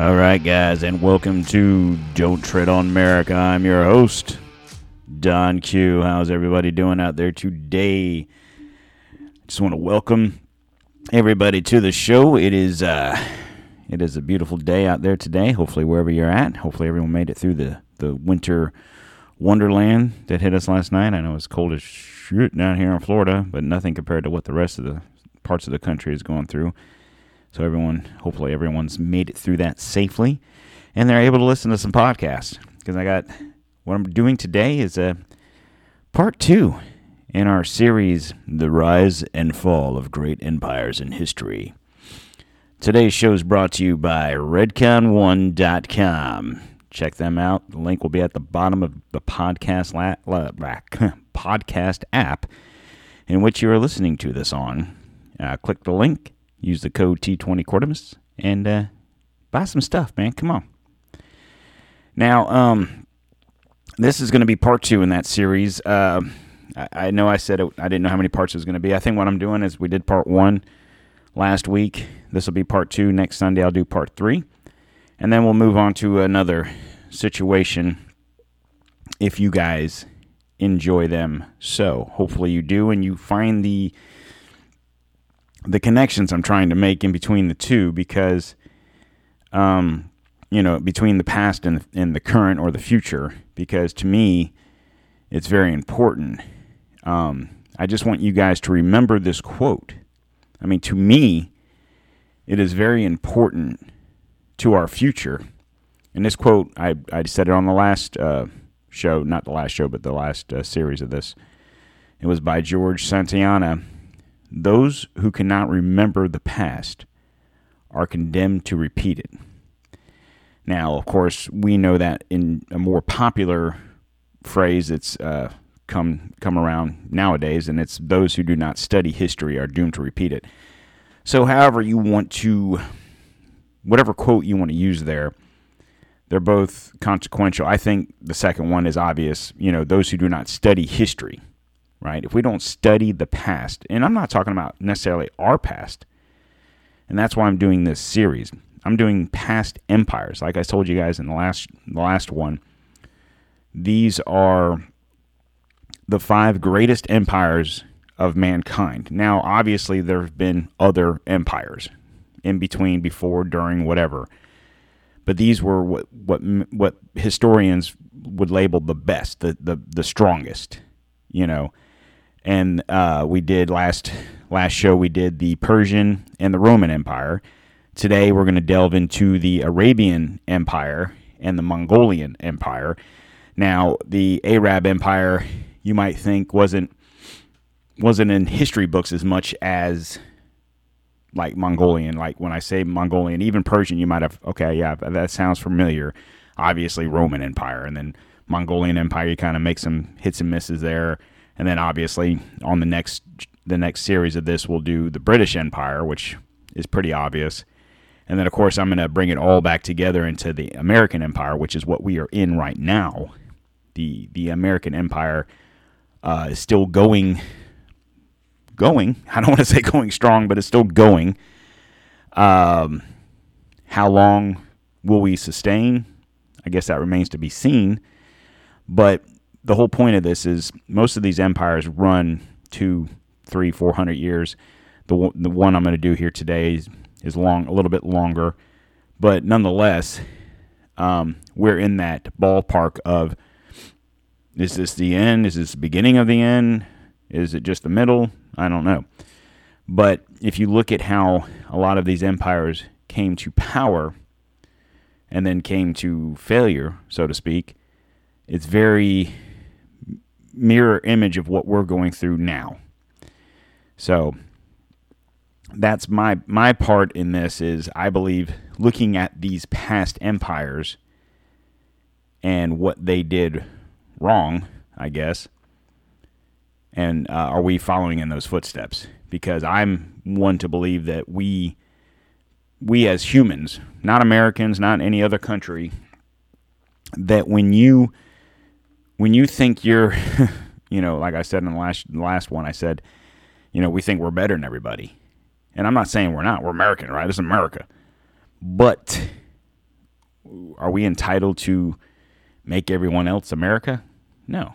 All right, guys, and welcome to Don't Tread on America. I'm your host, Don Q. How's everybody doing out there today? Just want to welcome everybody to the show. It is uh, it is a beautiful day out there today. Hopefully, wherever you're at, hopefully everyone made it through the the winter wonderland that hit us last night. I know it's cold as shit down here in Florida, but nothing compared to what the rest of the parts of the country is going through. So everyone, hopefully everyone's made it through that safely, and they're able to listen to some podcasts. Because I got what I'm doing today is a part two in our series, "The Rise and Fall of Great Empires in History." Today's show is brought to you by Redcon1.com. Check them out. The link will be at the bottom of the podcast la- la- podcast app in which you are listening to this on. Uh, click the link Use the code T20 Quartimus and uh, buy some stuff, man. Come on. Now, um, this is going to be part two in that series. Uh, I, I, know I said it, I didn't know how many parts it was going to be. I think what I'm doing is we did part one last week. This will be part two. Next Sunday, I'll do part three. And then we'll move on to another situation if you guys enjoy them. So, hopefully, you do and you find the the connections I'm trying to make in between the two because, um, you know, between the past and, and the current or the future, because to me, it's very important. Um, I just want you guys to remember this quote. I mean, to me, it is very important to our future. And this quote, I, I said it on the last uh, show, not the last show, but the last uh, series of this. It was by George Santayana those who cannot remember the past are condemned to repeat it. Now, of course, we know that in a more popular phrase that's uh, come come around nowadays, and it's those who do not study history are doomed to repeat it. So, however you want to, whatever quote you want to use there, they're both consequential. I think the second one is obvious. You know, those who do not study history right? If we don't study the past, and I'm not talking about necessarily our past, and that's why I'm doing this series. I'm doing past empires, like I told you guys in the last the last one. These are the five greatest empires of mankind. Now, obviously, there have been other empires in between, before, during, whatever. But these were what what what historians would label the best, the the, the strongest. You know, and uh, we did last last show we did the Persian and the Roman Empire. Today we're going to delve into the Arabian Empire and the Mongolian Empire. Now, the Arab Empire, you might think wasn't wasn't in history books as much as like Mongolian. Like when I say Mongolian, even Persian, you might have okay, yeah, that sounds familiar. Obviously, Roman Empire, and then Mongolian Empire. You kind of make some hits and misses there. And then obviously on the next the next series of this we'll do the British Empire, which is pretty obvious. And then of course I'm going to bring it all back together into the American Empire, which is what we are in right now. The the American Empire uh, is still going going. I don't want to say going strong, but it's still going. Um, how long will we sustain? I guess that remains to be seen. But the whole point of this is most of these empires run two, three, four hundred years. The the one I'm going to do here today is, is long, a little bit longer, but nonetheless, um, we're in that ballpark of is this the end? Is this the beginning of the end? Is it just the middle? I don't know. But if you look at how a lot of these empires came to power and then came to failure, so to speak, it's very mirror image of what we're going through now. So that's my my part in this is I believe looking at these past empires and what they did wrong, I guess. And uh, are we following in those footsteps? Because I'm one to believe that we we as humans, not Americans, not any other country, that when you when you think you're, you know, like I said in the last last one, I said, you know, we think we're better than everybody, and I'm not saying we're not. We're American, right? This is America, but are we entitled to make everyone else America? No.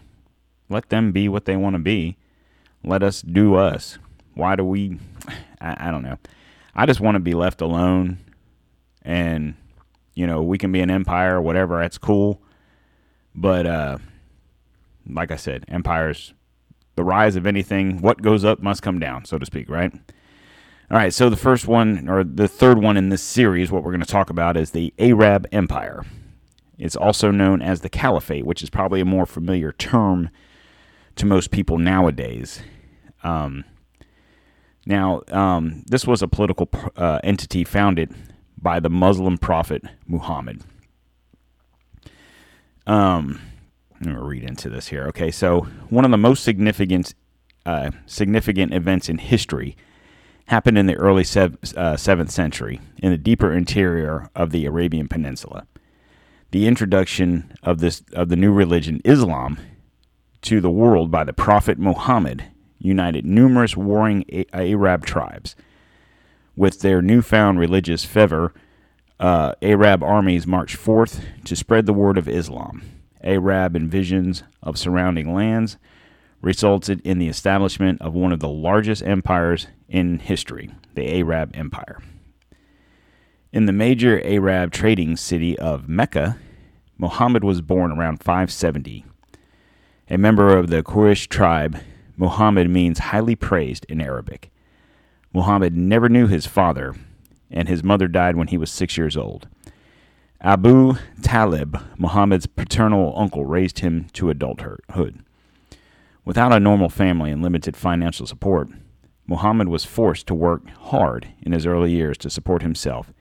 Let them be what they want to be. Let us do us. Why do we? I, I don't know. I just want to be left alone and, you know, we can be an empire whatever. That's cool. But, uh, like I said, empires, the rise of anything, what goes up must come down, so to speak, right? All right, so the first one, or the third one in this series, what we're going to talk about is the Arab Empire. It's also known as the Caliphate, which is probably a more familiar term to most people nowadays. Um, now, um, this was a political uh, entity founded by the Muslim prophet Muhammad. Um, Going to read into this here. Okay, so one of the most significant uh, significant events in history happened in the early uh, 7th century in the deeper interior of the Arabian Peninsula. The introduction of this of the new religion, Islam, to the world by the Prophet Muhammad united numerous warring Arab tribes. With their newfound religious fervor, uh, Arab armies marched forth to spread the word of Islam. Arab invasions of surrounding lands resulted in the establishment of one of the largest empires in history, the Arab Empire. In the major Arab trading city of Mecca, Muhammad was born around 570. A member of the Quraysh tribe, Muhammad means highly praised in Arabic. Muhammad never knew his father, and his mother died when he was six years old. Abu Talib, Muhammad's paternal uncle, raised him to adulthood. Without a normal family and limited financial support, Muhammad was forced to work hard in his early years to support himself.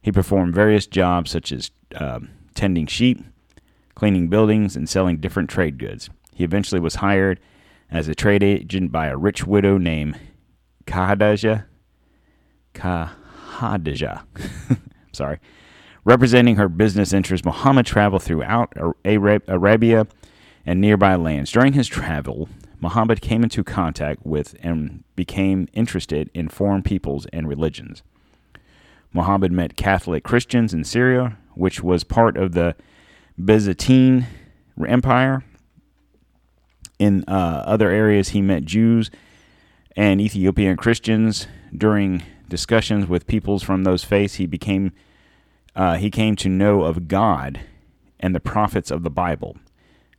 He performed various jobs such as uh, tending sheep, cleaning buildings, and selling different trade goods. He eventually was hired as a trade agent by a rich widow named Khadija. Khadija. Sorry. Representing her business interests, Muhammad traveled throughout Arabia and nearby lands. During his travel, Muhammad came into contact with and became interested in foreign peoples and religions. Muhammad met Catholic Christians in Syria, which was part of the Byzantine Empire. In uh, other areas, he met Jews and Ethiopian Christians. During discussions with peoples from those faiths, he became uh, he came to know of God and the prophets of the Bible,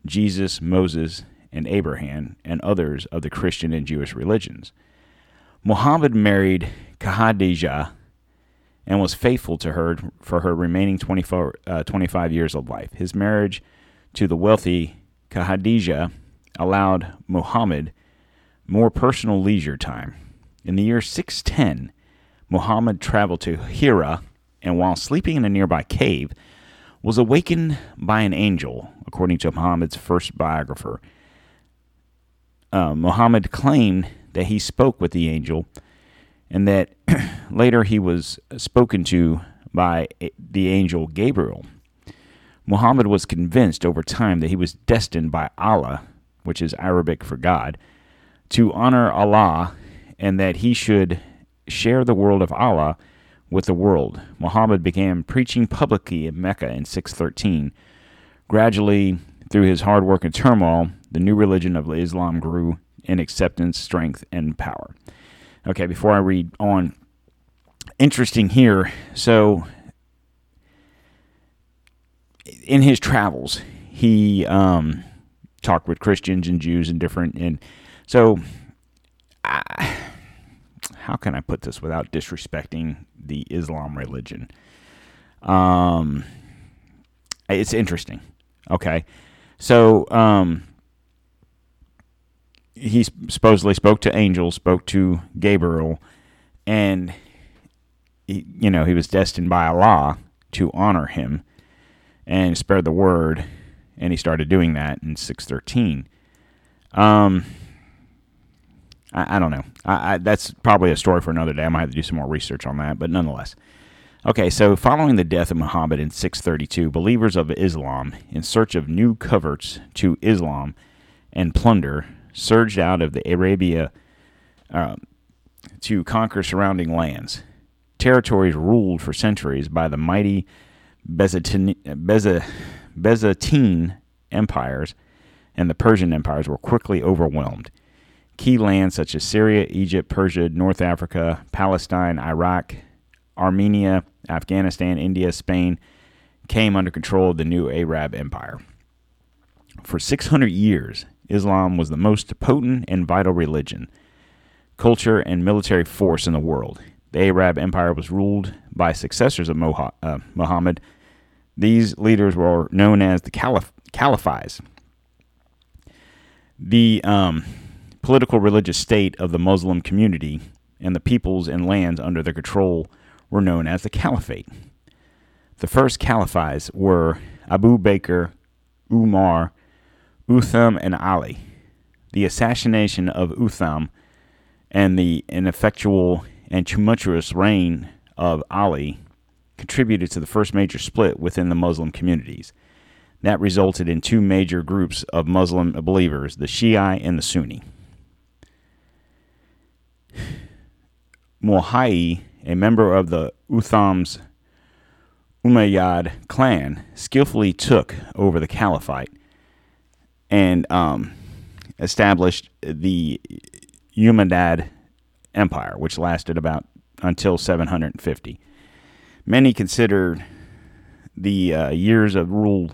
Jesus, Moses, and Abraham, and others of the Christian and Jewish religions. Muhammad married Khadijah and was faithful to her for her remaining 24, uh, 25 years of life. His marriage to the wealthy Khadijah allowed Muhammad more personal leisure time. In the year 610, Muhammad traveled to Hira and while sleeping in a nearby cave, was awakened by an angel, according to Muhammad's first biographer. Uh, Muhammad claimed that he spoke with the angel and that later he was spoken to by the angel Gabriel. Muhammad was convinced over time that he was destined by Allah, which is Arabic for God, to honor Allah and that he should share the world of Allah with the world. Muhammad began preaching publicly in Mecca in 613. Gradually, through his hard work and turmoil, the new religion of Islam grew in acceptance, strength, and power. Okay, before I read on, interesting here. So, in his travels, he um, talked with Christians and Jews and different, and so. I, how can I put this without disrespecting the Islam religion? Um, it's interesting. Okay, so um, he supposedly spoke to angels, spoke to Gabriel, and he, you know he was destined by Allah to honor him and spread the word, and he started doing that in six thirteen. Um I, I don't know. I, I, that's probably a story for another day. I might have to do some more research on that, but nonetheless. Okay, so following the death of Muhammad in 632, believers of Islam, in search of new coverts to Islam and plunder, surged out of the Arabia uh, to conquer surrounding lands. Territories ruled for centuries by the mighty Byzantine, Byzantine empires and the Persian empires were quickly overwhelmed. Key lands such as Syria, Egypt, Persia, North Africa, Palestine, Iraq, Armenia, Afghanistan, India, Spain came under control of the new Arab Empire. For 600 years, Islam was the most potent and vital religion, culture, and military force in the world. The Arab Empire was ruled by successors of uh, Muhammad. These leaders were known as the Caliph- Caliphs. The um, political religious state of the Muslim community and the peoples and lands under their control were known as the Caliphate. The first Caliphs were Abu Bakr, Umar, Utham, and Ali. The assassination of Utham and the ineffectual and tumultuous reign of Ali contributed to the first major split within the Muslim communities. That resulted in two major groups of Muslim believers, the Shia and the Sunni. Muhai, a member of the Utham's Umayyad clan, skillfully took over the caliphate and um, established the Umayyad Empire, which lasted about until 750. Many consider the uh, years of rule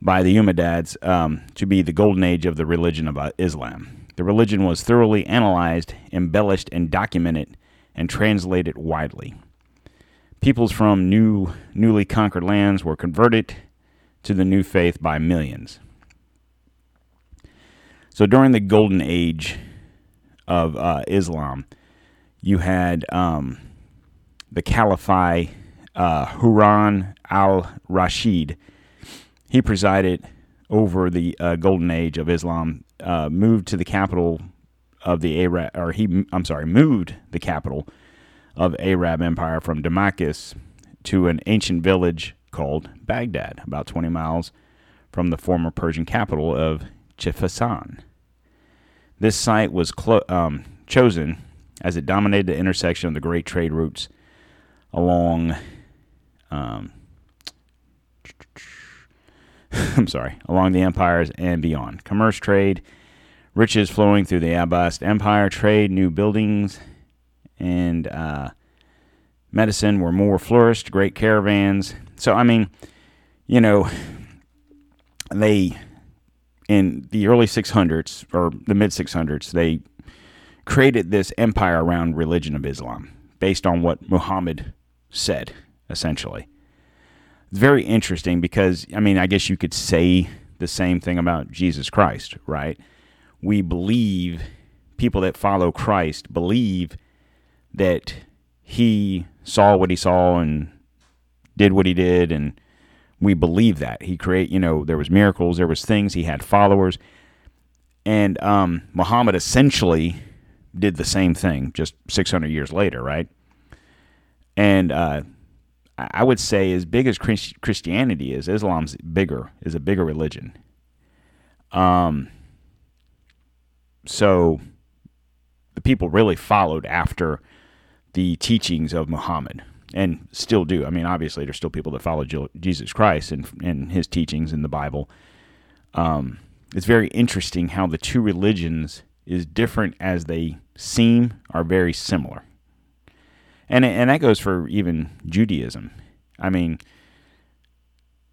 by the Umayyads um, to be the golden age of the religion of uh, Islam. The religion was thoroughly analyzed, embellished, and documented and translated widely. Peoples from new, newly conquered lands were converted to the new faith by millions. So during the golden age of uh, Islam, you had um, the Caliphate uh, Harun al Rashid. He presided over the uh, golden age of Islam, uh, moved to the capital of the Arab, or he, I'm sorry, moved the capital of Arab Empire from Damascus to an ancient village called Baghdad, about 20 miles from the former Persian capital of Chifassan. This site was clo- um, chosen as it dominated the intersection of the great trade routes along. Um, I'm sorry, along the empires and beyond. Commerce, trade, riches flowing through the Abbasid Empire, trade, new buildings, and uh, medicine were more flourished, great caravans. So, I mean, you know, they, in the early 600s or the mid 600s, they created this empire around religion of Islam based on what Muhammad said, essentially. It's very interesting because, I mean, I guess you could say the same thing about Jesus Christ, right? We believe, people that follow Christ believe that he saw what he saw and did what he did and we believe that. He create you know there was miracles there was things he had followers. And um, muhammad essentially did the same thing just 600 years later right? And uh, i would say as big as christianity is islam's bigger is a bigger religion um so the people really followed after the teachings of Muhammad and still do. I mean, obviously, there's still people that follow Jesus Christ and, and his teachings in the Bible. Um, it's very interesting how the two religions, as different as they seem, are very similar. And, and that goes for even Judaism. I mean,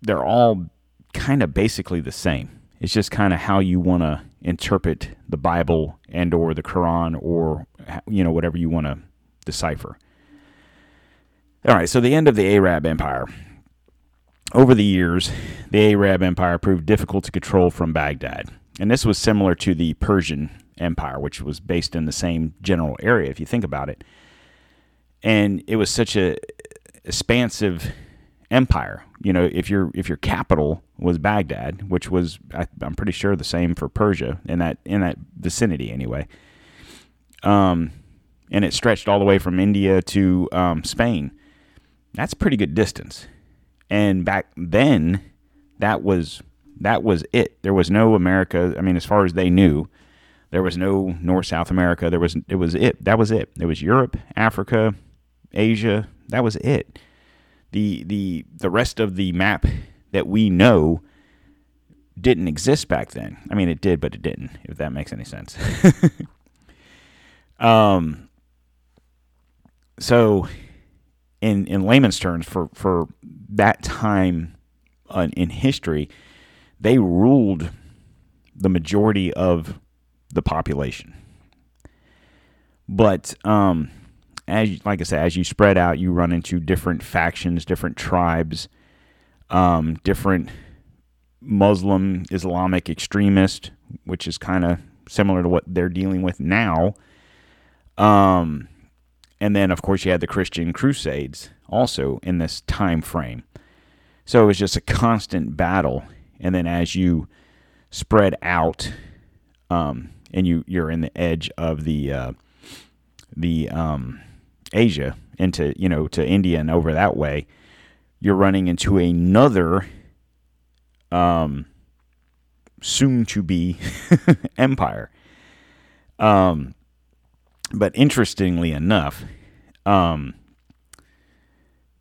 they're all kind of basically the same. It's just kind of how you want to interpret the Bible and or the Quran or you know whatever you want to decipher. All right, so the end of the Arab Empire. Over the years, the Arab Empire proved difficult to control from Baghdad. And this was similar to the Persian Empire, which was based in the same general area, if you think about it. And it was such a expansive empire. You know, if your if your capital was Baghdad, which was I, am pretty sure the same for Persia in that in that vicinity anyway. Um, and it stretched all the way from India to um, Spain. That's a pretty good distance. And back then, that was that was it. There was no America. I mean, as far as they knew, there was no North South America. There was it was it. That was it. It was Europe, Africa, Asia. That was it. the the the rest of the map that we know didn't exist back then. I mean, it did, but it didn't. If that makes any sense. um. So, in in layman's terms, for for that time uh, in history, they ruled the majority of the population. But um, as like I said, as you spread out, you run into different factions, different tribes, um, different Muslim Islamic extremists, which is kind of similar to what they're dealing with now. Um, and then of course you had the Christian Crusades also in this time frame. So it was just a constant battle. And then as you spread out, um, and you you're in the edge of the uh, the um, Asia into you know to India and over that way, you're running into another um, soon to be empire. Um, but interestingly enough, um,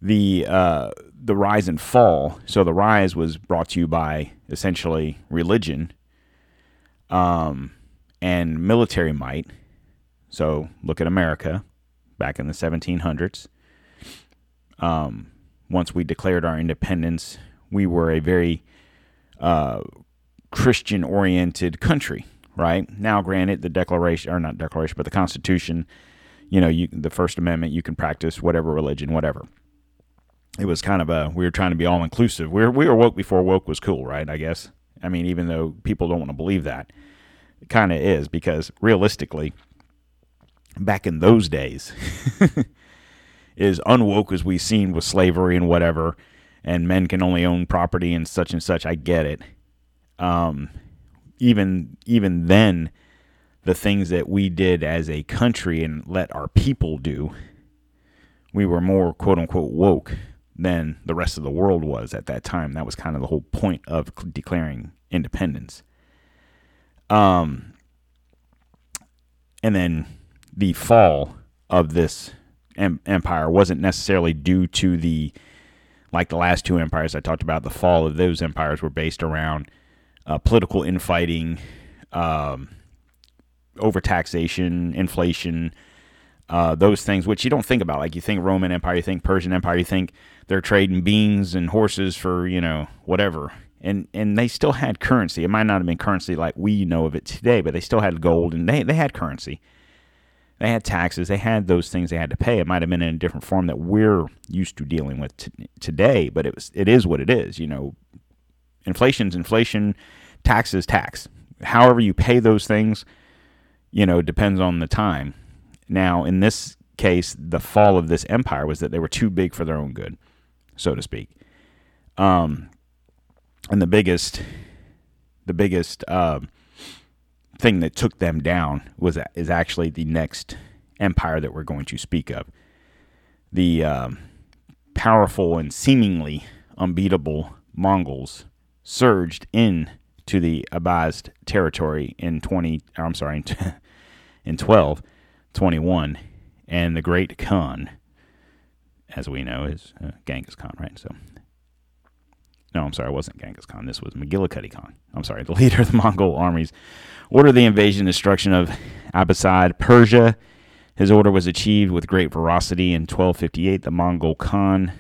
the uh, the rise and fall. So the rise was brought to you by essentially religion, um, and military might. So look at America back in the 1700s. Um, once we declared our independence, we were a very uh, Christian oriented country, right? Now, granted, the Declaration, or not Declaration, but the Constitution, you know, you, the First Amendment, you can practice whatever religion, whatever. It was kind of a, we were trying to be all inclusive. We we were woke before woke was cool, right? I guess. I mean, even though people don't want to believe that, it kind of is because realistically, back in those days, is unwoke as we've seen with slavery and whatever, and men can only own property and such and such. I get it. Um, even even then, the things that we did as a country and let our people do, we were more quote unquote woke than the rest of the world was at that time. That was kind of the whole point of declaring independence. Um, and then the fall of this em- empire wasn't necessarily due to the like the last two empires I talked about. The fall of those empires were based around uh, political infighting, um, overtaxation, inflation, uh, those things, which you don't think about. Like you think Roman Empire, you think Persian Empire, you think they're trading beans and horses for you know whatever, and and they still had currency. It might not have been currency like we know of it today, but they still had gold and they they had currency. They had taxes. They had those things they had to pay. It might have been in a different form that we're used to dealing with t- today, but it was it is what it is. You know, inflation's inflation, tax is tax. However you pay those things, you know, depends on the time. Now, in this case, the fall of this empire was that they were too big for their own good, so to speak. Um, and the biggest, the biggest. Uh, thing that took them down was is actually the next empire that we're going to speak of. The um, powerful and seemingly unbeatable Mongols surged in to the Abazd territory in 20 I'm sorry in 12 21 and the great Khan as we know is uh, Genghis Khan right so no, I'm sorry, it wasn't Genghis Khan. This was Magillicuddy Khan. I'm sorry, the leader of the Mongol armies ordered the invasion and destruction of Abbasid Persia. His order was achieved with great ferocity. In 1258, the Mongol Khan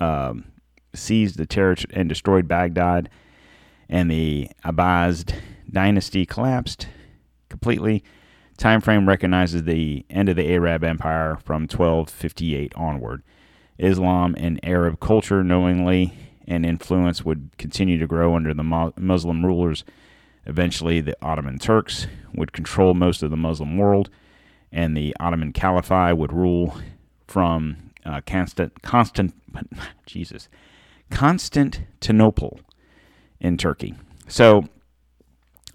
um, seized the territory and destroyed Baghdad, and the Abbasid dynasty collapsed completely. Time frame recognizes the end of the Arab Empire from 1258 onward. Islam and Arab culture knowingly and influence would continue to grow under the Muslim rulers. Eventually, the Ottoman Turks would control most of the Muslim world, and the Ottoman Caliphate would rule from uh, constant, constant, Jesus, Constantinople in Turkey. So,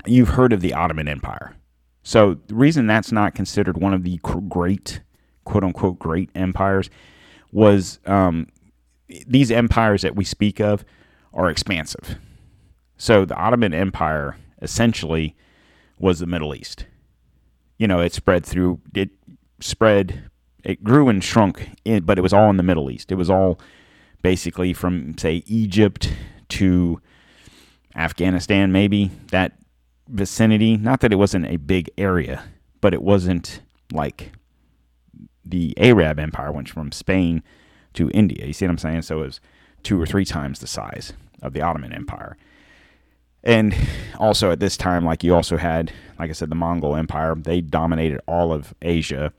you've heard of the Ottoman Empire. So, the reason that's not considered one of the great, quote unquote, great empires was um, these empires that we speak of are expansive. So the Ottoman Empire essentially was the Middle East. You know, it spread through it spread it grew and shrunk in, but it was all in the Middle East. It was all basically from say Egypt to Afghanistan, maybe that vicinity. Not that it wasn't a big area, but it wasn't like the Arab Empire went from Spain to India. You see what I'm saying? So it was two or three times the size of the Ottoman Empire. And also at this time, like you also had, like I said, the Mongol Empire. They dominated all of Asia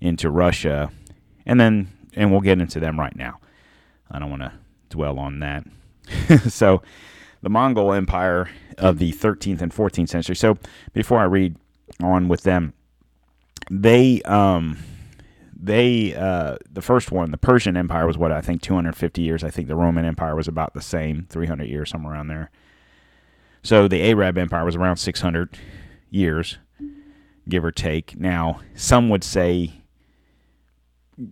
into Russia. And then, and we'll get into them right now. I don't want to dwell on that. so, the Mongol Empire of the 13th and 14th century. So, before I read on with them, they, um, they uh, the first one, the Persian Empire, was what I think 250 years. I think the Roman Empire was about the same, 300 years, somewhere around there. So the Arab Empire was around 600 years, give or take. Now, some would say,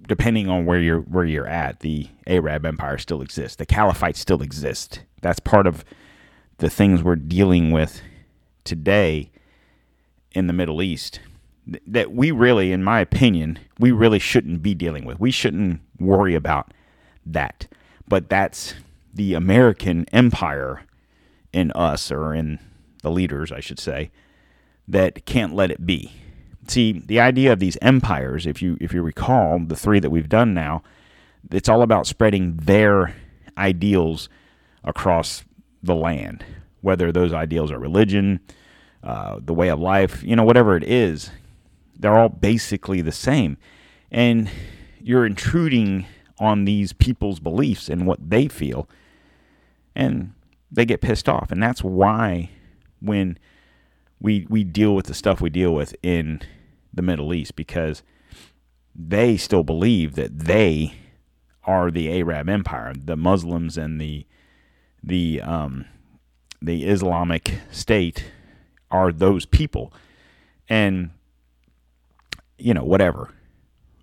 depending on where you're where you're at, the Arab Empire still exists. The Caliphate still exists. That's part of the things we're dealing with today in the Middle East that we really, in my opinion, we really shouldn't be dealing with. We shouldn't worry about that. But that's the American empire in us, or in the leaders, I should say, that can't let it be. See, the idea of these empires, if you if you recall the three that we've done now, it's all about spreading their ideals across the land, whether those ideals are religion, uh, the way of life, you know, whatever it is, they're all basically the same. And you're intruding on these people's beliefs and what they feel. And they get pissed off. And that's why when we we deal with the stuff we deal with in the Middle East because they still believe that they are the Arab Empire, the Muslims and the the um, the Islamic State are those people, and you know, whatever.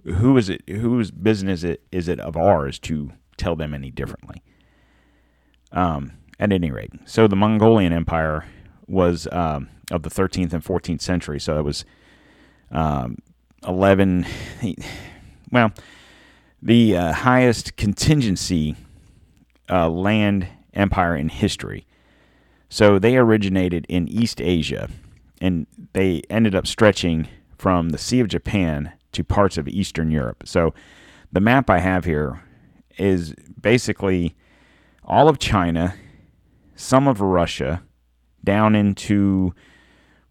Who is it? Whose business it, is it of ours to tell them any differently? Um, at any rate, so the Mongolian Empire was um, of the 13th and 14th century. So it was um, 11. Well, the uh, highest contingency uh, land empire in history. So they originated in East Asia, and they ended up stretching from the Sea of Japan to parts of Eastern Europe. So the map I have here is basically all of China, some of Russia, down into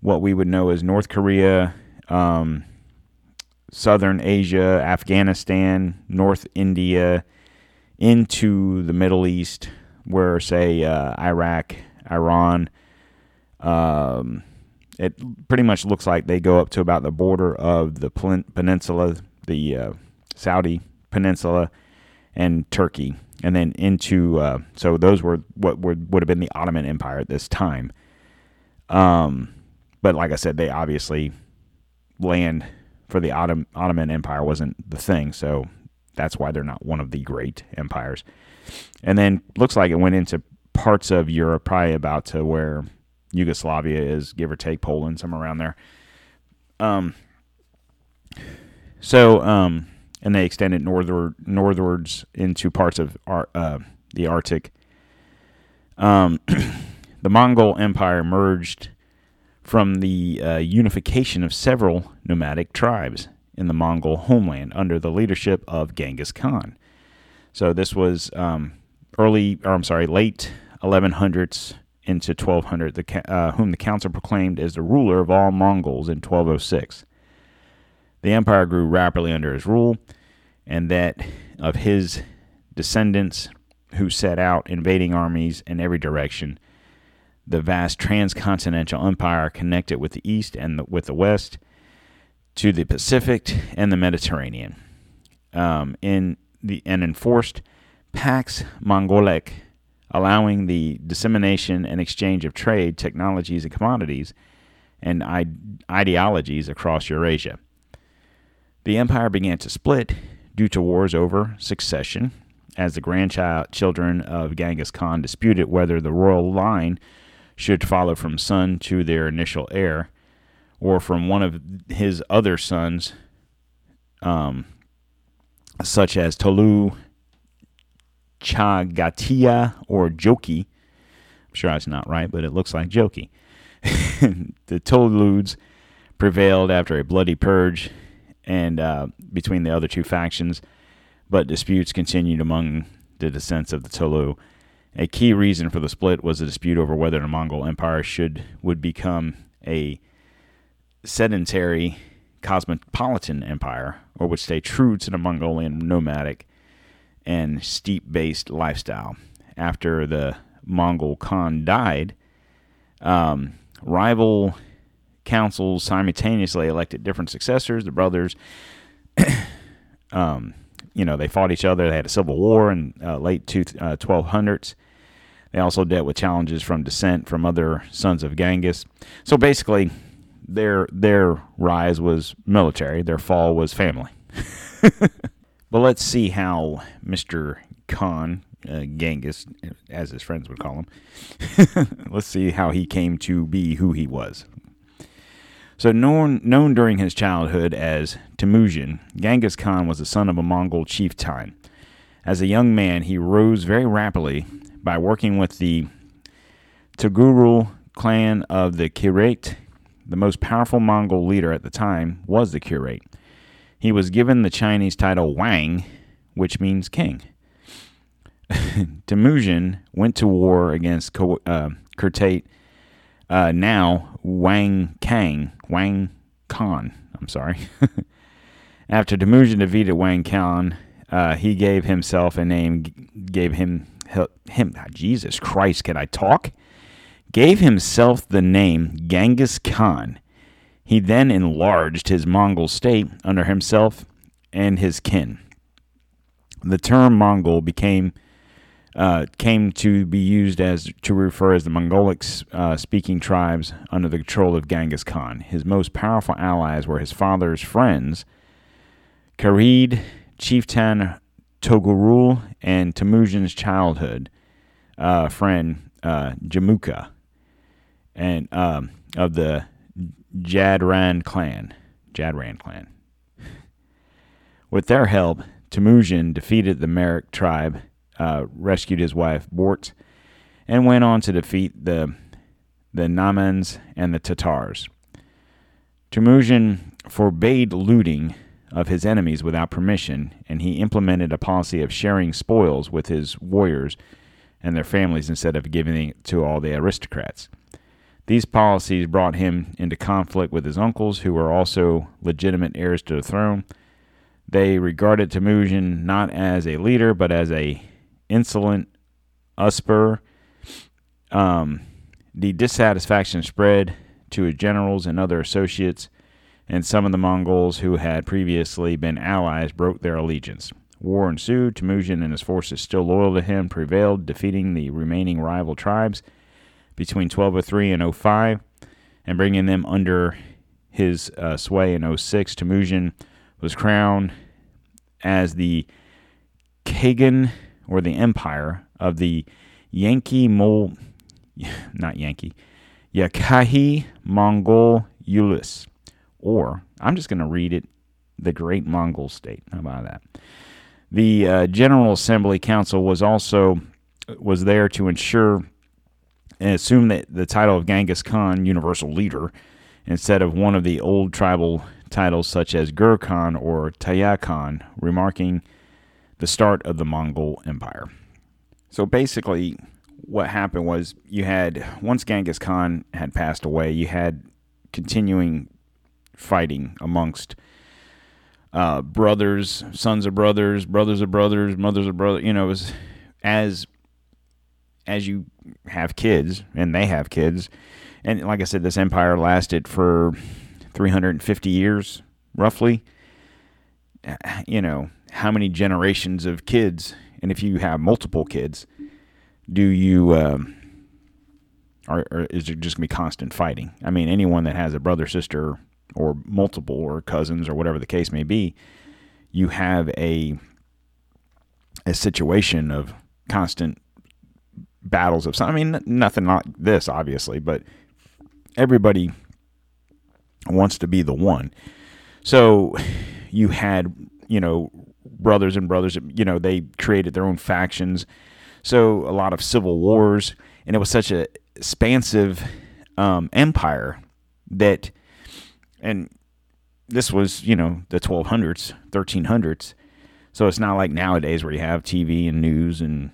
what we would know as North Korea, um, Southern Asia, Afghanistan, North India, into the Middle East, where, say, uh, Iraq, Iran, um, it pretty much looks like they go up to about the border of the peninsula, the uh, Saudi peninsula, and Turkey, and then into. Uh, so those were what would would have been the Ottoman Empire at this time. Um, but like I said, they obviously land for the Ottoman Ottoman Empire wasn't the thing, so that's why they're not one of the great empires. And then looks like it went into parts of Europe, probably about to where Yugoslavia is, give or take Poland, somewhere around there. Um, so, um, and they extended northward, northwards into parts of uh, the Arctic. Um, the Mongol Empire emerged from the uh, unification of several nomadic tribes in the Mongol homeland under the leadership of Genghis Khan. So this was um, early, or I'm sorry, late 1100s into 1200, the, uh, whom the council proclaimed as the ruler of all Mongols in 1206. The empire grew rapidly under his rule, and that of his descendants who set out invading armies in every direction. The vast transcontinental empire connected with the east and the, with the west to the Pacific and the Mediterranean. Um, in the and enforced Pax Mongolica allowing the dissemination and exchange of trade, technologies, and commodities and ideologies across Eurasia. The empire began to split due to wars over succession, as the grandchildren children of Genghis Khan disputed whether the royal line should follow from son to their initial heir, or from one of his other sons, um, such as Tolu Chagatia or Joki. I'm sure that's not right, but it looks like Joki. the Toludes prevailed after a bloody purge and uh, between the other two factions, but disputes continued among the descendants of the Tolu. A key reason for the split was a dispute over whether the Mongol Empire should would become a sedentary cosmopolitan empire or would stay true to the Mongolian nomadic and steep based lifestyle. After the Mongol Khan died, um, rival councils simultaneously elected different successors. The brothers, um, you know, they fought each other. They had a civil war in uh, late two, uh, 1200s. They also dealt with challenges from descent from other sons of Genghis. So basically, their their rise was military. Their fall was family. but let's see how Mr. Khan, uh, Genghis, as his friends would call him, let's see how he came to be who he was. So, known, known during his childhood as Temujin, Genghis Khan was the son of a Mongol chieftain. As a young man, he rose very rapidly by working with the Tugurul clan of the Kirat. The most powerful Mongol leader at the time was the Kirat. He was given the Chinese title Wang, which means king. Temujin went to war against uh, Kurtate, uh, now Wang Kang, Wang Khan. I'm sorry. After Temujin defeated Wang Khan, uh, he gave himself a name, gave him him. Jesus Christ, can I talk? Gave himself the name Genghis Khan. He then enlarged his Mongol state under himself and his kin. The term Mongol became uh, came to be used as to refer as the Mongolic uh, speaking tribes under the control of Genghis Khan. His most powerful allies were his father's friends, Kharid, chieftain Togurul, and Temujin's childhood uh, friend uh, Jamuka, and um, of the Jadran clan. Jadran clan. With their help, Temujin defeated the Merek tribe uh, rescued his wife Bort, and went on to defeat the the Namans and the Tatars. Temujin forbade looting of his enemies without permission, and he implemented a policy of sharing spoils with his warriors and their families instead of giving it to all the aristocrats. These policies brought him into conflict with his uncles, who were also legitimate heirs to the throne. They regarded Temujin not as a leader, but as a insolent Usper. Um, the dissatisfaction spread to his generals and other associates, and some of the Mongols who had previously been allies broke their allegiance. War ensued. Temujin and his forces, still loyal to him, prevailed, defeating the remaining rival tribes between 1203 and 05 and bringing them under his uh, sway in 06. Temujin was crowned as the Kagan or the empire of the Yankee Mol, not Yankee, Yakahi Mongol Ulus, or I'm just going to read it, the Great Mongol State. How about that? The uh, General Assembly Council was also was there to ensure and assume that the title of Genghis Khan, universal leader, instead of one of the old tribal titles such as Gur Khan or Taya Khan, remarking the start of the Mongol Empire. So basically, what happened was you had, once Genghis Khan had passed away, you had continuing fighting amongst uh, brothers, sons of brothers, brothers of brothers, mothers of brothers. You know, it was as as you have kids and they have kids, and like I said, this empire lasted for 350 years, roughly. You know, how many generations of kids, and if you have multiple kids, do you, um, or, or is it just gonna be constant fighting? I mean, anyone that has a brother, sister, or multiple, or cousins, or whatever the case may be, you have a a situation of constant battles of some. I mean, nothing like this, obviously, but everybody wants to be the one. So you had, you know, brothers and brothers. You know, they created their own factions. So a lot of civil wars, and it was such a expansive um, empire that, and this was you know the 1200s, 1300s. So it's not like nowadays where you have TV and news and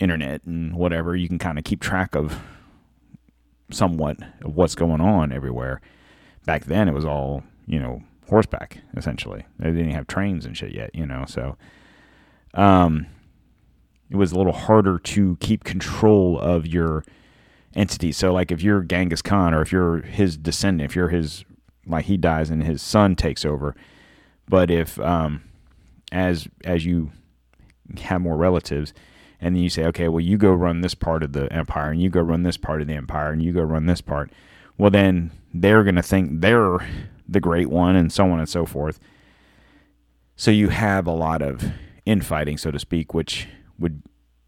internet and whatever. You can kind of keep track of somewhat of what's going on everywhere. Back then, it was all you know horseback essentially. They didn't have trains and shit yet, you know. So, um, it was a little harder to keep control of your entity. So, like if you're Genghis Khan or if you're his descendant, if you're his like he dies and his son takes over. But if um, as as you have more relatives, and then you say, okay, well, you go run this part of the empire, and you go run this part of the empire, and you go run this part. Well, then they're going to think they're the great one, and so on and so forth. So you have a lot of infighting, so to speak, which would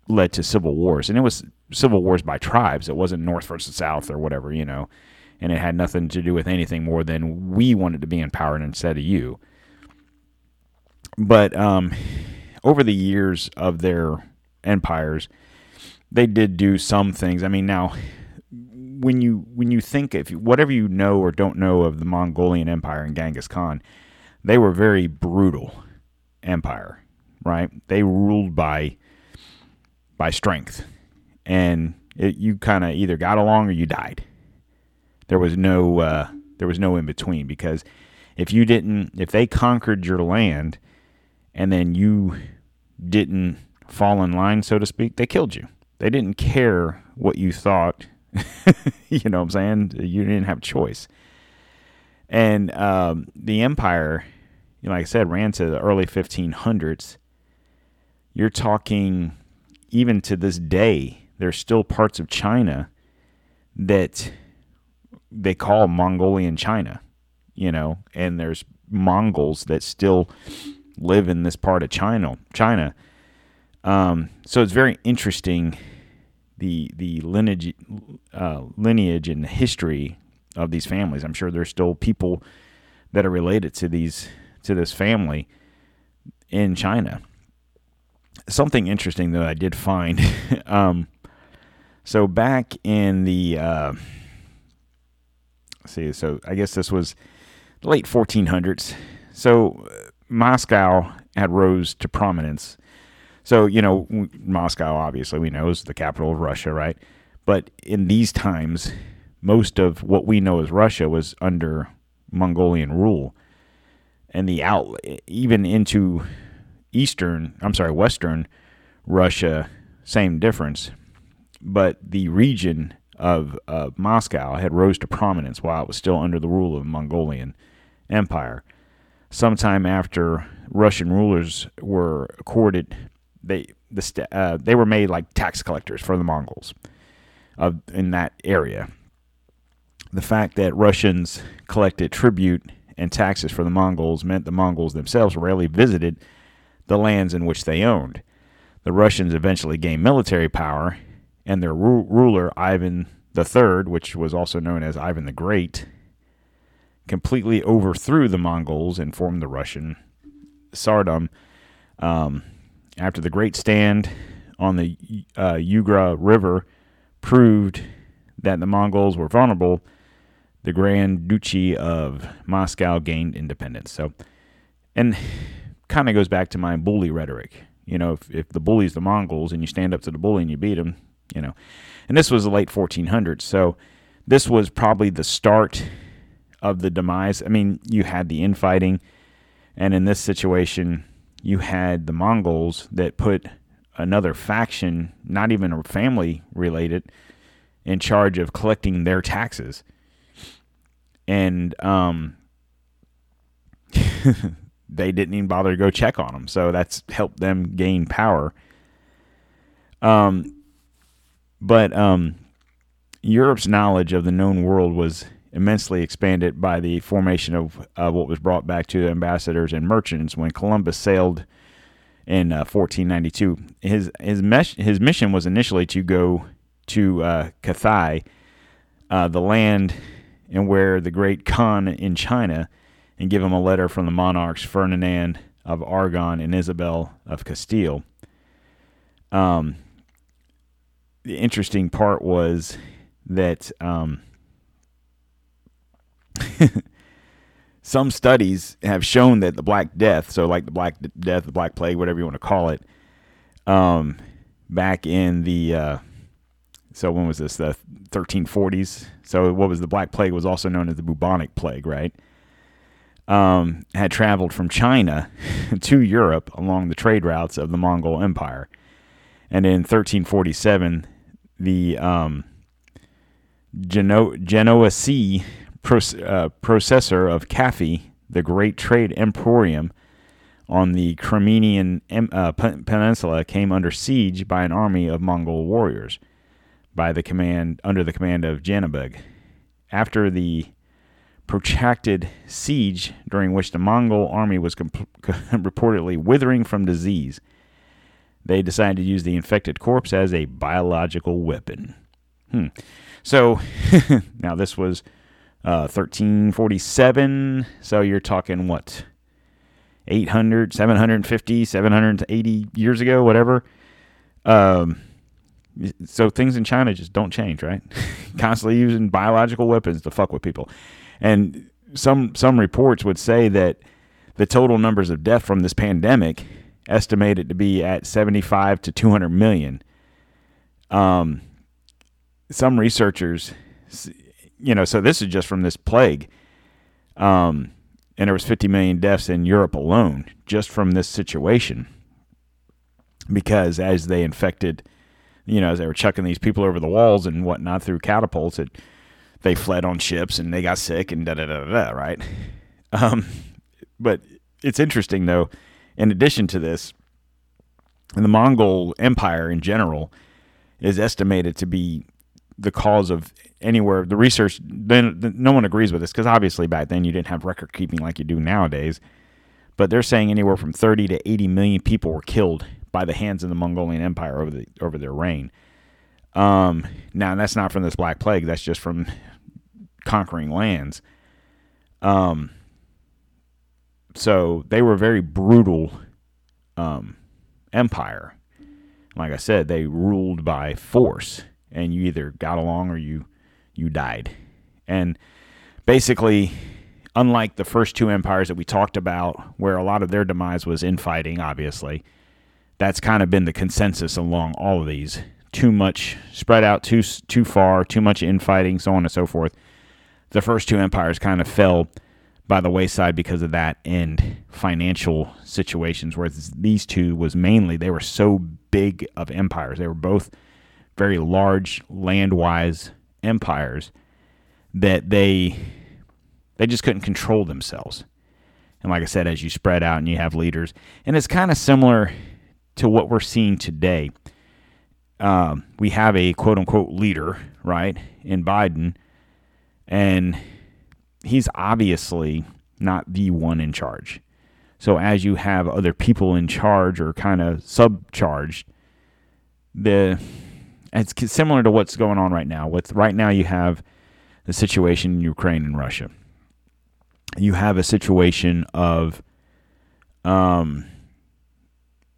led to civil wars, and it was civil wars by tribes. It wasn't North versus South or whatever, you know, and it had nothing to do with anything more than we wanted to be in power instead of you. But um, over the years of their empires, they did do some things. I mean, now when you when you think if whatever you know or don't know of the Mongolian Empire and Genghis Khan, they were very brutal empire, right? They ruled by by strength, and it, you kind of either got along or you died. There was no uh, there was no in between because if you didn't if they conquered your land and then you didn't fall in line, so to speak, they killed you. They didn't care what you thought. you know what I'm saying? You didn't have a choice. And um, the empire, like I said, ran to the early 1500s. You're talking, even to this day, there's still parts of China that they call Mongolian China, you know, and there's Mongols that still live in this part of China. China. Um, so it's very interesting the the lineage uh, lineage and history of these families. I'm sure there's still people that are related to these to this family in China. Something interesting that I did find. um, so back in the uh, see, so I guess this was the late 1400s. So uh, Moscow had rose to prominence. So, you know, Moscow, obviously, we know is the capital of Russia, right? But in these times, most of what we know as Russia was under Mongolian rule. And the out, even into Eastern, I'm sorry, Western Russia, same difference. But the region of Moscow had rose to prominence while it was still under the rule of the Mongolian Empire sometime after Russian rulers were accorded, they the uh, they were made like tax collectors for the Mongols of in that area. The fact that Russians collected tribute and taxes for the Mongols meant the Mongols themselves rarely visited the lands in which they owned. The Russians eventually gained military power, and their ru- ruler Ivan III, which was also known as Ivan the Great, completely overthrew the Mongols and formed the Russian Tsardom. Um, after the Great Stand on the uh, Ugra River proved that the Mongols were vulnerable, the Grand Duchy of Moscow gained independence. So, and kind of goes back to my bully rhetoric. You know, if, if the bully's the Mongols and you stand up to the bully and you beat him, you know. And this was the late 1400s. So, this was probably the start of the demise. I mean, you had the infighting, and in this situation, you had the Mongols that put another faction, not even a family related, in charge of collecting their taxes. And um, they didn't even bother to go check on them. So that's helped them gain power. Um, but um, Europe's knowledge of the known world was immensely expanded by the formation of uh, what was brought back to the ambassadors and merchants when Columbus sailed in uh, 1492. His his mesh, his mission was initially to go to uh, Cathay, uh, the land and where the great Khan in China, and give him a letter from the monarchs Ferdinand of Aragon and Isabel of Castile. Um, the interesting part was that um, some studies have shown that the Black Death, so like the Black Death, the Black Plague, whatever you want to call it, um, back in the uh, so when was this the 1340s? So what was the Black Plague was also known as the bubonic plague, right? Um, had traveled from China to Europe along the trade routes of the Mongol Empire, and in 1347, the um, Geno- uh, processor of Caffa, the great trade emporium on the Crimean uh, Peninsula, came under siege by an army of Mongol warriors, by the command under the command of Janabeg. After the protracted siege, during which the Mongol army was comp- reportedly withering from disease, they decided to use the infected corpse as a biological weapon. Hmm. So now this was uh, 1347. So you're talking what? 800, 750, 780 years ago, whatever. Um, so things in China just don't change, right? Constantly using biological weapons to fuck with people. And some some reports would say that the total numbers of death from this pandemic estimated to be at 75 to 200 million. Um, some researchers you know, so this is just from this plague. Um, and there was 50 million deaths in Europe alone just from this situation. Because as they infected, you know, as they were chucking these people over the walls and whatnot through catapults, it, they fled on ships and they got sick and da da da da, right? Um, but it's interesting though. In addition to this, the Mongol Empire in general is estimated to be the cause of anywhere the research then no one agrees with this because obviously back then you didn't have record keeping like you do nowadays. But they're saying anywhere from 30 to 80 million people were killed by the hands of the Mongolian Empire over the over their reign. Um, now that's not from this black plague that's just from conquering lands. Um, so they were a very brutal um, empire. Like I said they ruled by force and you either got along or you you died. And basically, unlike the first two empires that we talked about, where a lot of their demise was infighting, obviously, that's kind of been the consensus along all of these. Too much spread out too too far, too much infighting, so on and so forth. The first two empires kind of fell by the wayside because of that and financial situations. Whereas these two was mainly they were so big of empires. They were both very large land wise empires that they they just couldn't control themselves. And like I said, as you spread out and you have leaders, and it's kind of similar to what we're seeing today. Um, we have a quote unquote leader, right, in Biden, and he's obviously not the one in charge. So as you have other people in charge or kind of subcharged, the it's similar to what's going on right now. With right now, you have the situation in Ukraine and Russia. You have a situation of um,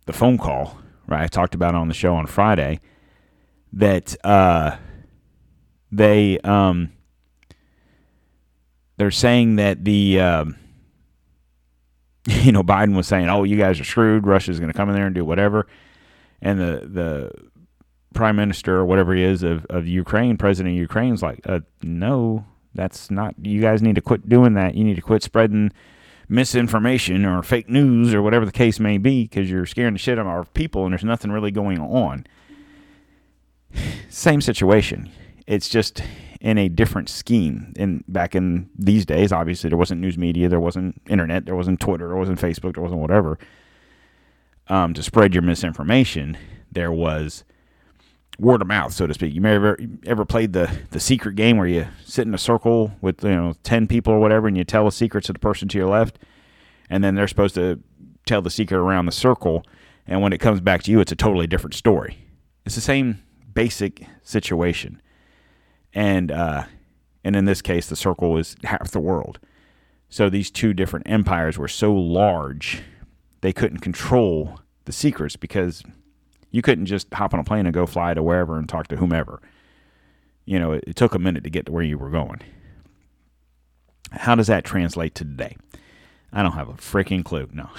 the phone call, right? I talked about on the show on Friday that uh, they um, they're saying that the um, you know Biden was saying, "Oh, you guys are screwed. Russia's going to come in there and do whatever," and the the prime minister or whatever he is of, of Ukraine, president of Ukraine's like, uh, no, that's not, you guys need to quit doing that. You need to quit spreading misinformation or fake news or whatever the case may be because you're scaring the shit out of our people and there's nothing really going on. Same situation. It's just in a different scheme. And back in these days, obviously, there wasn't news media, there wasn't internet, there wasn't Twitter, there wasn't Facebook, there wasn't whatever. Um, to spread your misinformation, there was word of mouth, so to speak. You may ever ever played the the secret game where you sit in a circle with you know ten people or whatever, and you tell a secret to the person to your left, and then they're supposed to tell the secret around the circle, and when it comes back to you, it's a totally different story. It's the same basic situation, and uh, and in this case, the circle is half the world. So these two different empires were so large they couldn't control the secrets because you couldn't just hop on a plane and go fly to wherever and talk to whomever. You know, it, it took a minute to get to where you were going. How does that translate to today? I don't have a freaking clue. No.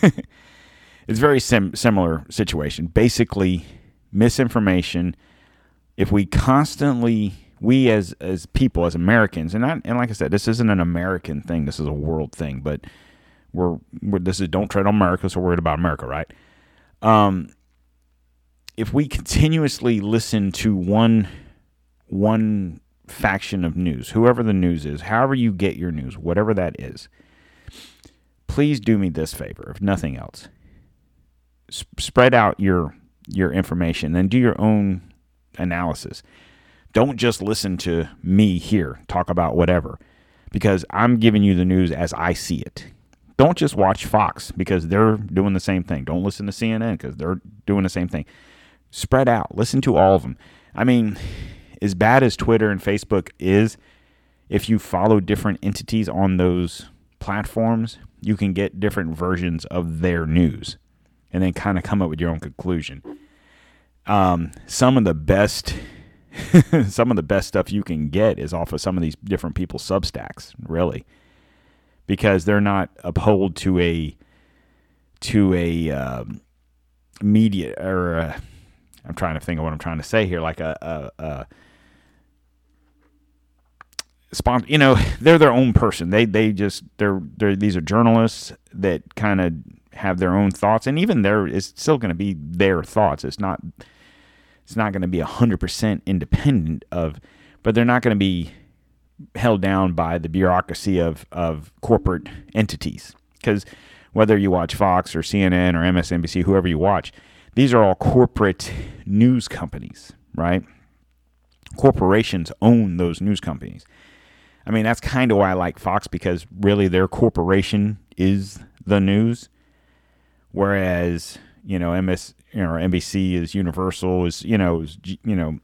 it's very sim- similar situation. Basically, misinformation. If we constantly, we as as people, as Americans, and I, and like I said, this isn't an American thing. This is a world thing. But we're, we're this is don't tread on America, so we're worried about America, right? Um, if we continuously listen to one one faction of news, whoever the news is, however you get your news, whatever that is, please do me this favor, if nothing else. S- spread out your your information and do your own analysis. Don't just listen to me here talk about whatever because I'm giving you the news as I see it. Don't just watch Fox because they're doing the same thing. Don't listen to CNN because they're doing the same thing. Spread out. Listen to all of them. I mean, as bad as Twitter and Facebook is, if you follow different entities on those platforms, you can get different versions of their news and then kind of come up with your own conclusion. Um, some of the best some of the best stuff you can get is off of some of these different people's substacks, really. Because they're not uphold to a to a um, media or i am trying to think of what I'm trying to say here, like a, a, a sponsor, you know, they're their own person. They they just they're they're these are journalists that kind of have their own thoughts, and even there is still going to be their thoughts. It's not it's not going to be hundred percent independent of, but they're not going to be held down by the bureaucracy of of corporate entities because whether you watch Fox or CNN or MSNBC, whoever you watch, these are all corporate news companies, right? Corporations own those news companies. I mean, that's kind of why I like Fox because really their corporation is the news, whereas you know MS, you know NBC is Universal is you know is, you know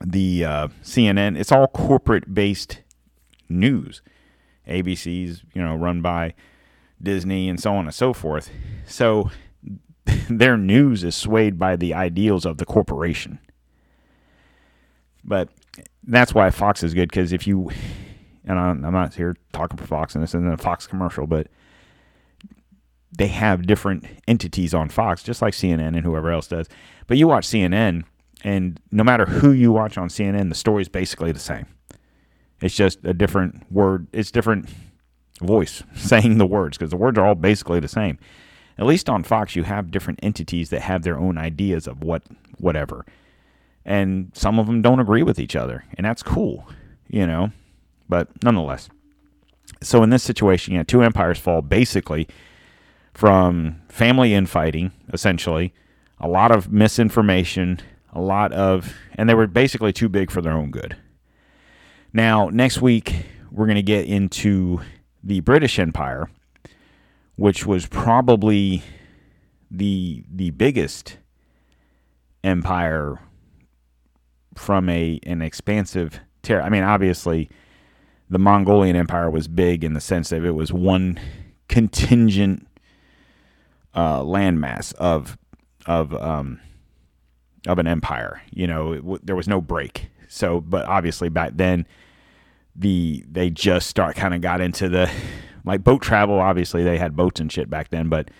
the uh, CNN. It's all corporate based news. ABC's you know run by Disney and so on and so forth. So their news is swayed by the ideals of the corporation. But that's why Fox is good because if you, and I'm not here talking for Fox, and this isn't a Fox commercial, but they have different entities on Fox, just like CNN and whoever else does. But you watch CNN, and no matter who you watch on CNN, the story is basically the same. It's just a different word. It's different voice saying the words because the words are all basically the same. At least on Fox, you have different entities that have their own ideas of what whatever and some of them don't agree with each other, and that's cool, you know. But nonetheless, so in this situation, yeah, two empires fall basically from family infighting, essentially, a lot of misinformation, a lot of, and they were basically too big for their own good. Now, next week, we're going to get into the British Empire, which was probably the the biggest empire from a an expansive territory. I mean, obviously, the Mongolian Empire was big in the sense that it was one contingent uh, landmass of of um, of an empire. You know, w- there was no break. So, but obviously back then, the they just start kind of got into the like boat travel. Obviously, they had boats and shit back then, but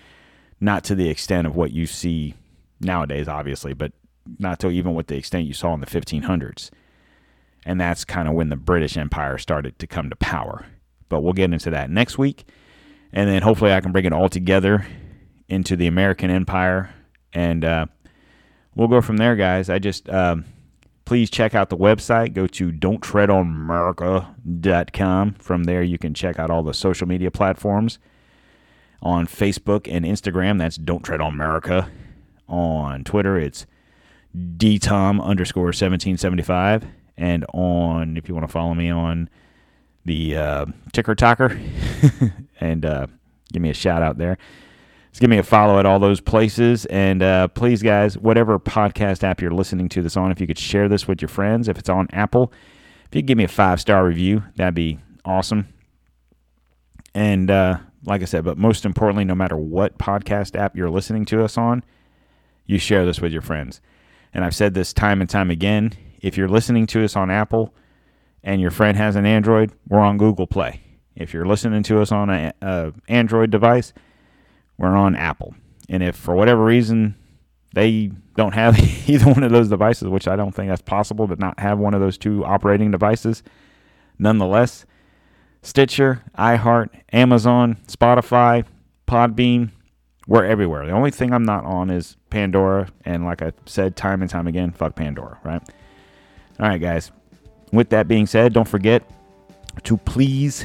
not to the extent of what you see nowadays. Obviously, but not to even with the extent you saw in the 1500s. And that's kind of when the British Empire started to come to power. But we'll get into that next week. And then hopefully I can bring it all together into the American Empire. And uh, we'll go from there, guys. I just, um, please check out the website. Go to don'ttreadonamerica.com. From there, you can check out all the social media platforms on Facebook and Instagram. That's Don't Tread on America. On Twitter, it's dtom underscore 1775. And on, if you want to follow me on the uh, Ticker Talker and uh, give me a shout out there. Give me a follow at all those places. And uh, please, guys, whatever podcast app you're listening to this on, if you could share this with your friends, if it's on Apple, if you give me a five star review, that'd be awesome. And uh, like I said, but most importantly, no matter what podcast app you're listening to us on, you share this with your friends. And I've said this time and time again. If you're listening to us on Apple and your friend has an Android, we're on Google Play. If you're listening to us on an Android device, we're on Apple. And if for whatever reason they don't have either one of those devices, which I don't think that's possible to not have one of those two operating devices, nonetheless, Stitcher, iHeart, Amazon, Spotify, Podbean, we're everywhere. The only thing I'm not on is Pandora. And like I said time and time again, fuck Pandora, right? All right, guys. With that being said, don't forget to please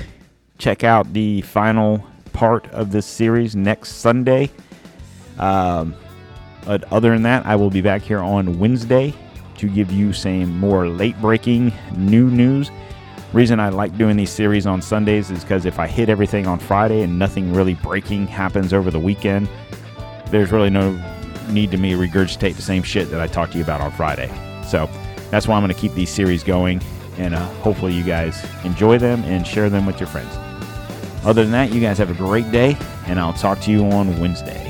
check out the final part of this series next Sunday. Um, but other than that, I will be back here on Wednesday to give you some more late breaking new news. Reason I like doing these series on Sundays is because if I hit everything on Friday and nothing really breaking happens over the weekend, there's really no need to me regurgitate the same shit that I talked to you about on Friday. So that's why I'm going to keep these series going, and uh, hopefully you guys enjoy them and share them with your friends. Other than that, you guys have a great day, and I'll talk to you on Wednesday.